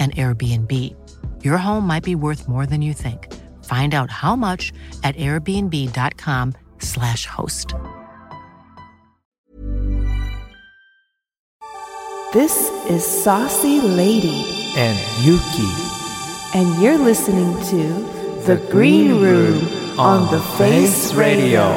an Airbnb. Your home might be worth more than you think. Find out how much at airbnb.com/slash host. This is Saucy Lady, and Yuki. and you're listening to The Green Room on the Face Radio.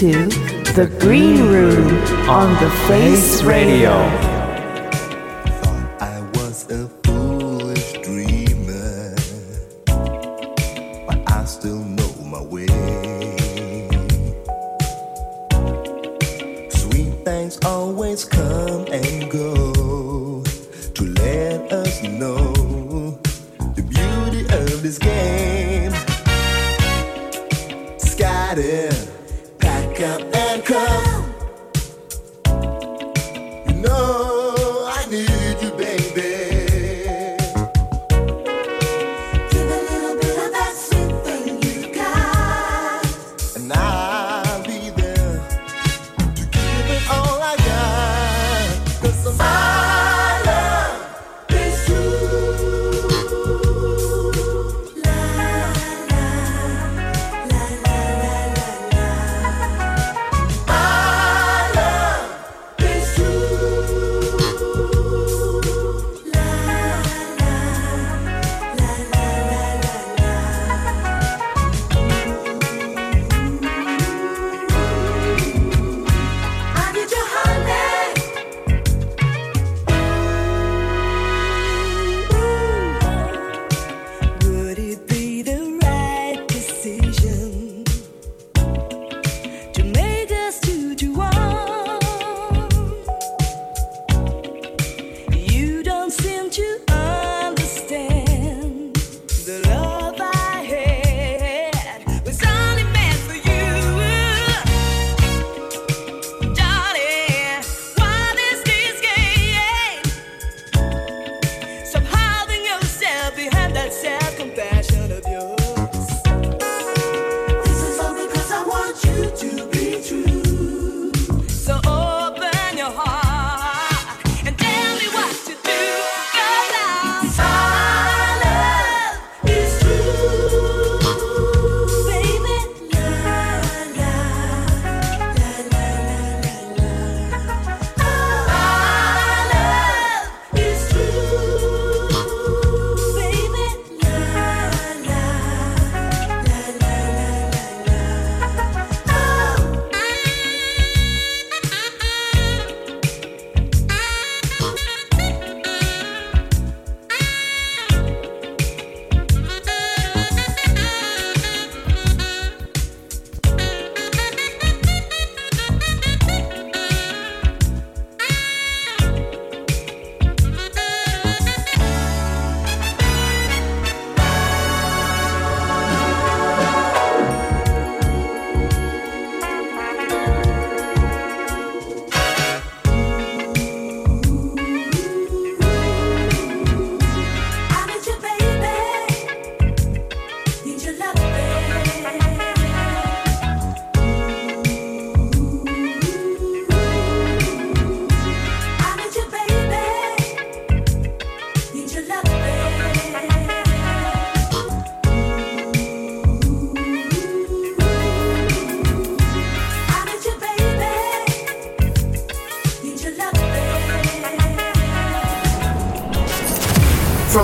to The Green Room on The Face Radio.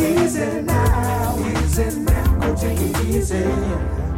Easy now, easy now. Go take it easy.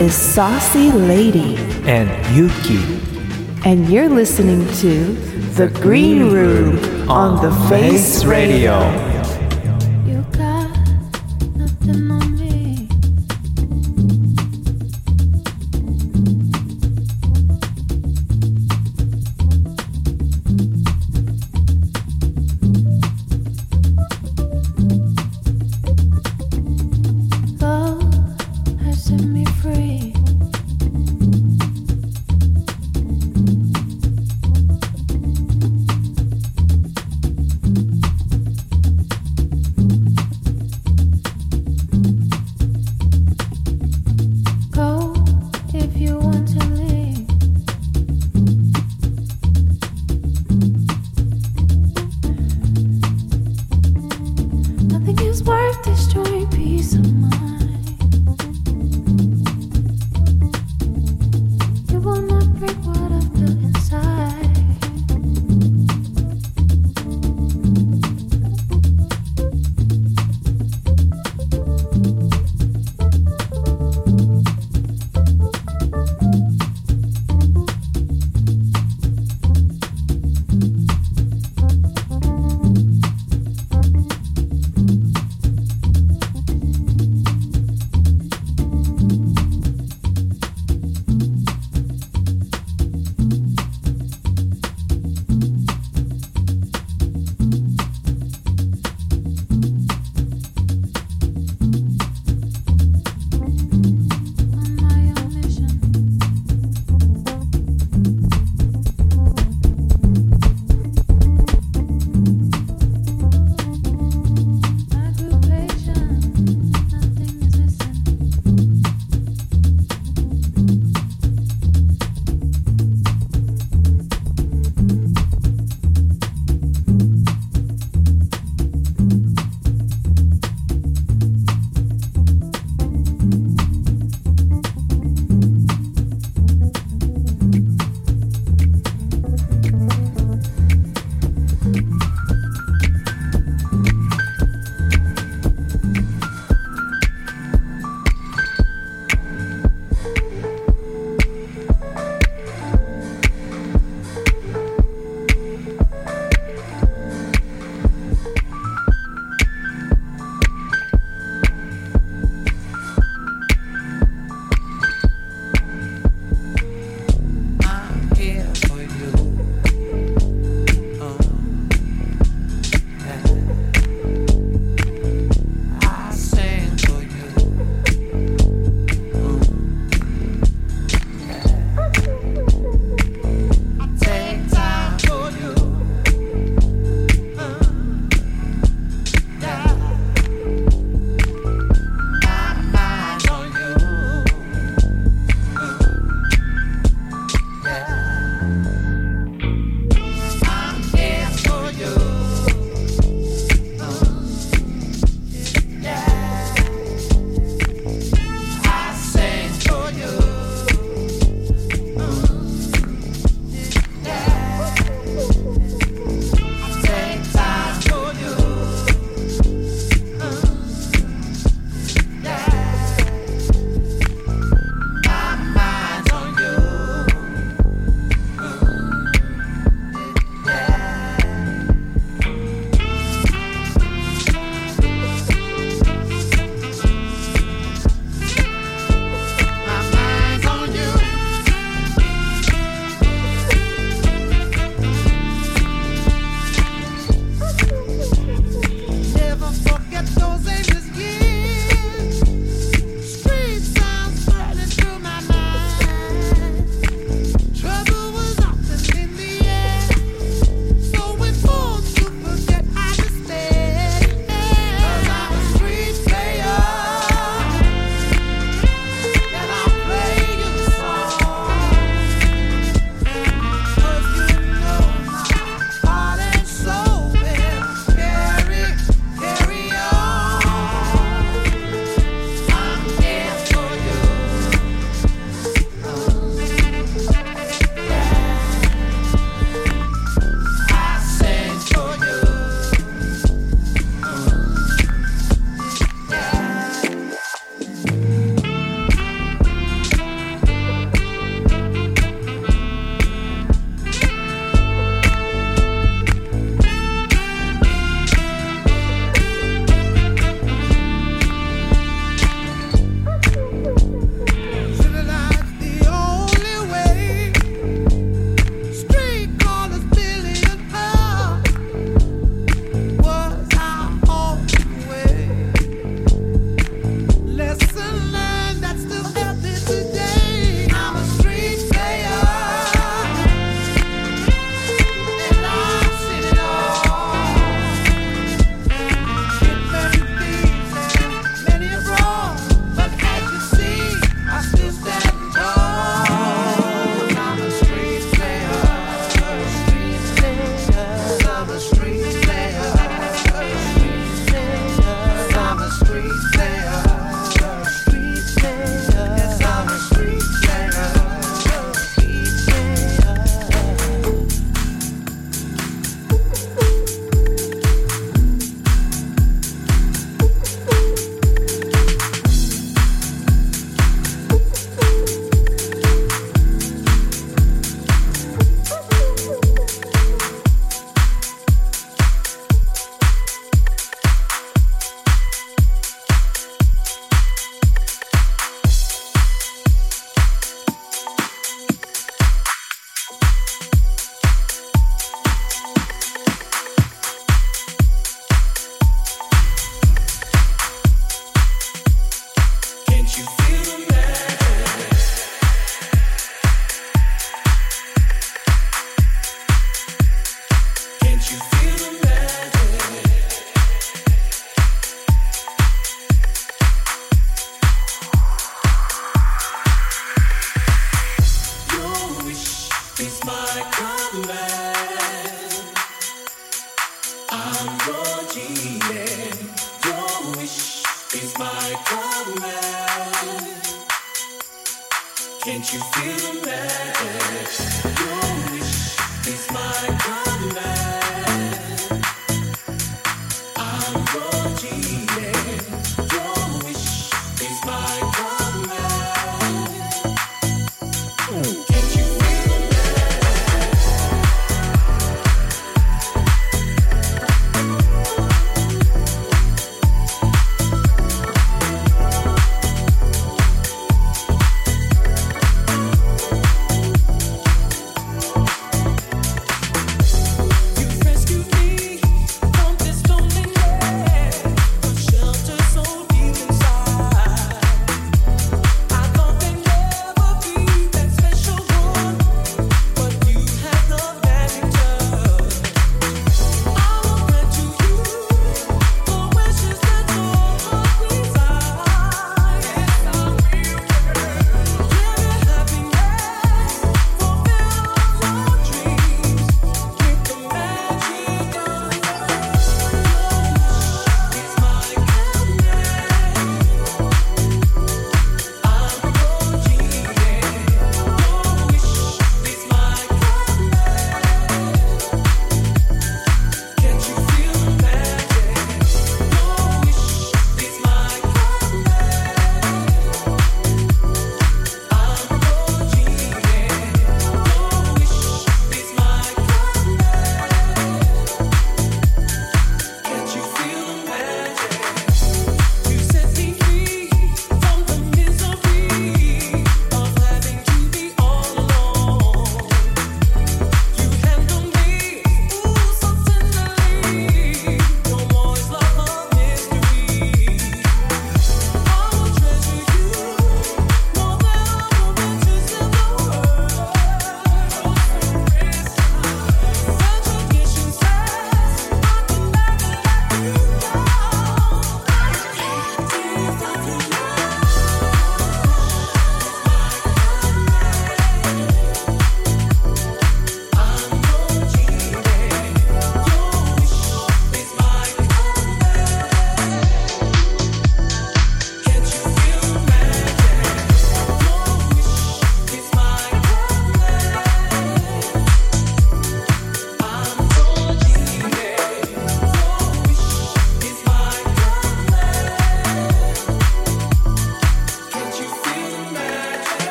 Is Saucy Lady, and Yuki. and you're listening to The Green Room on the Face Radio.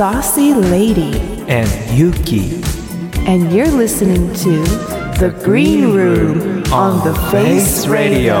Saucy Lady and Yuki. And you're listening to The Green Room on The Face Radio.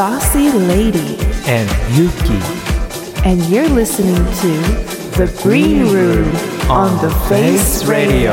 Saucy Lady, and Yuki. and you're listening to The Green Room on the Face Radio.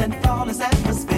and flawless atmosphere.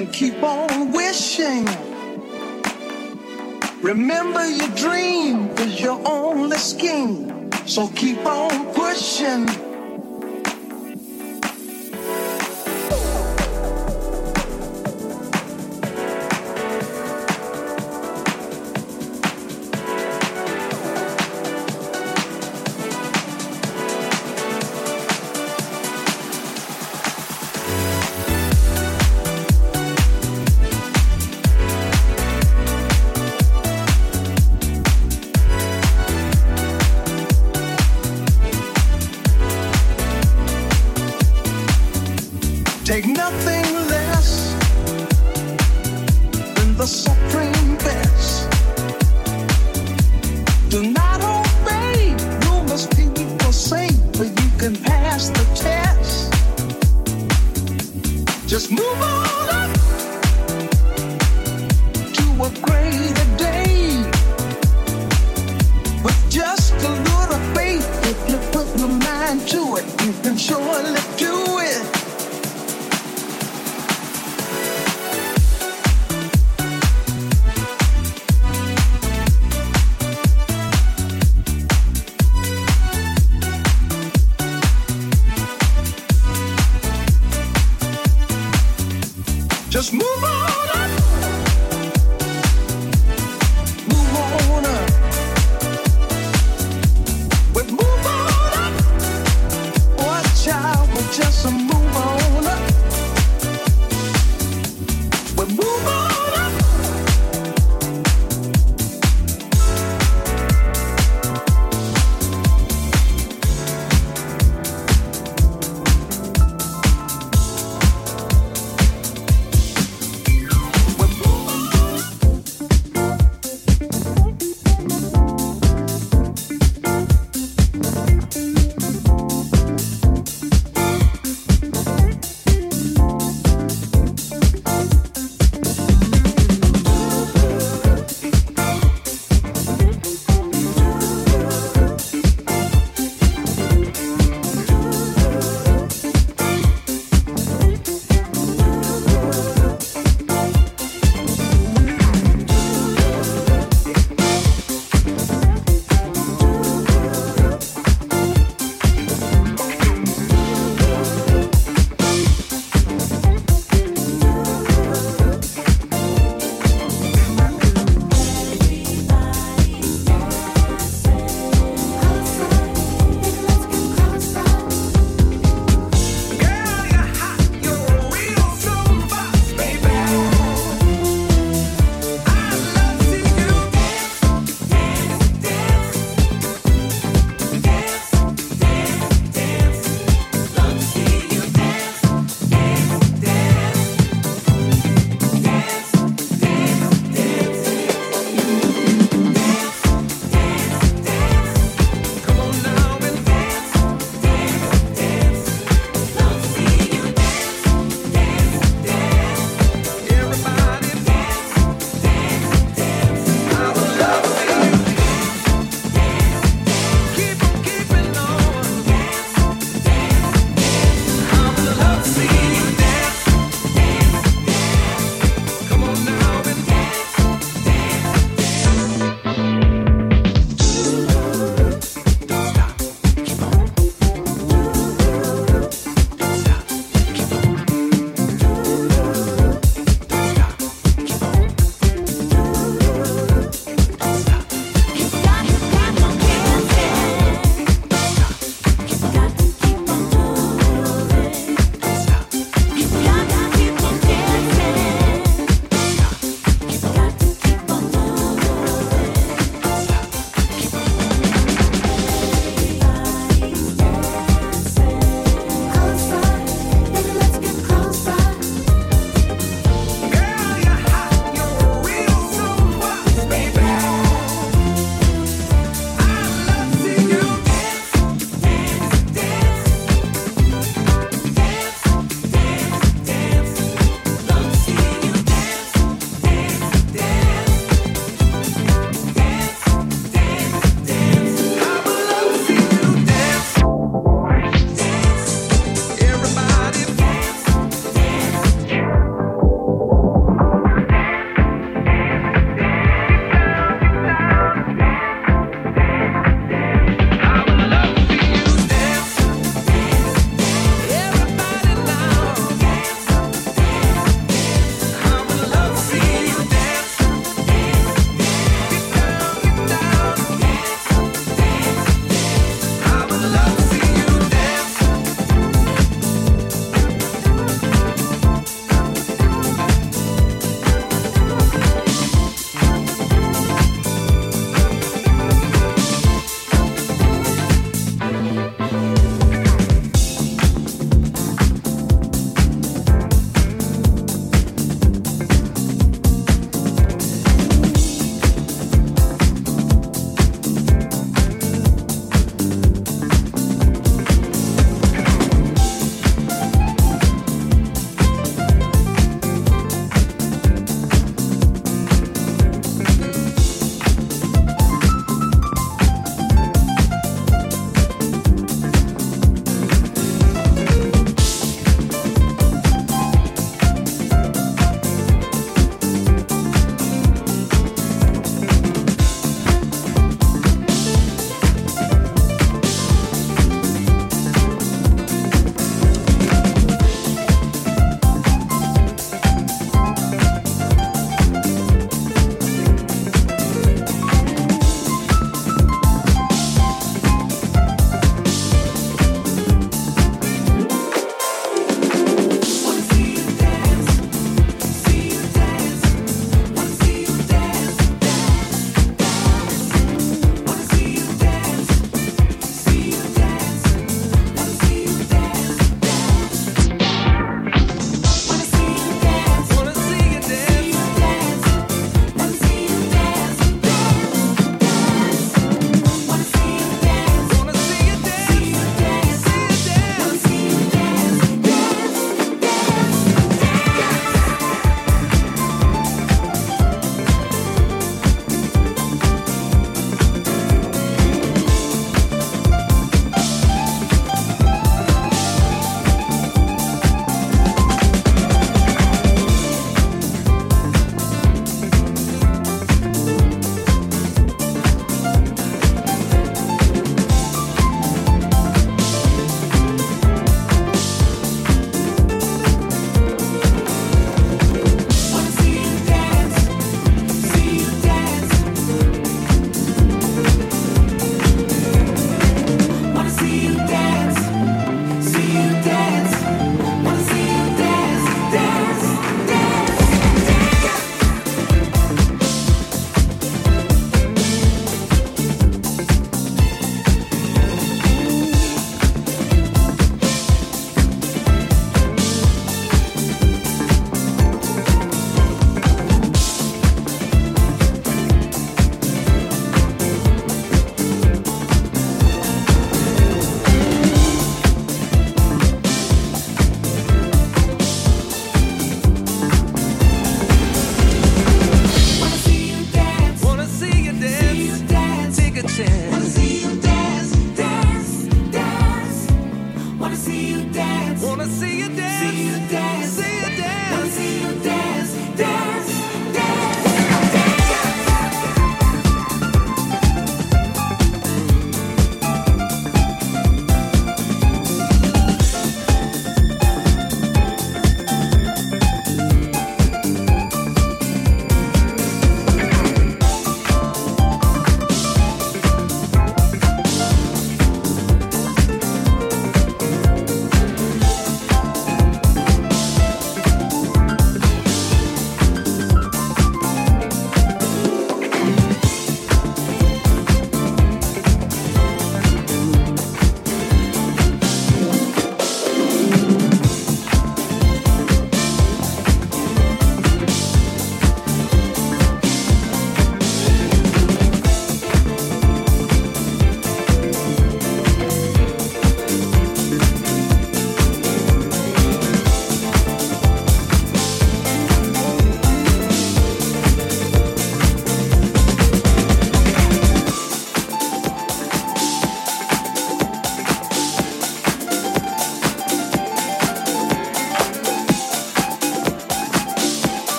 and keep on wishing. Remember your dream is your only scheme, so keep on pushing.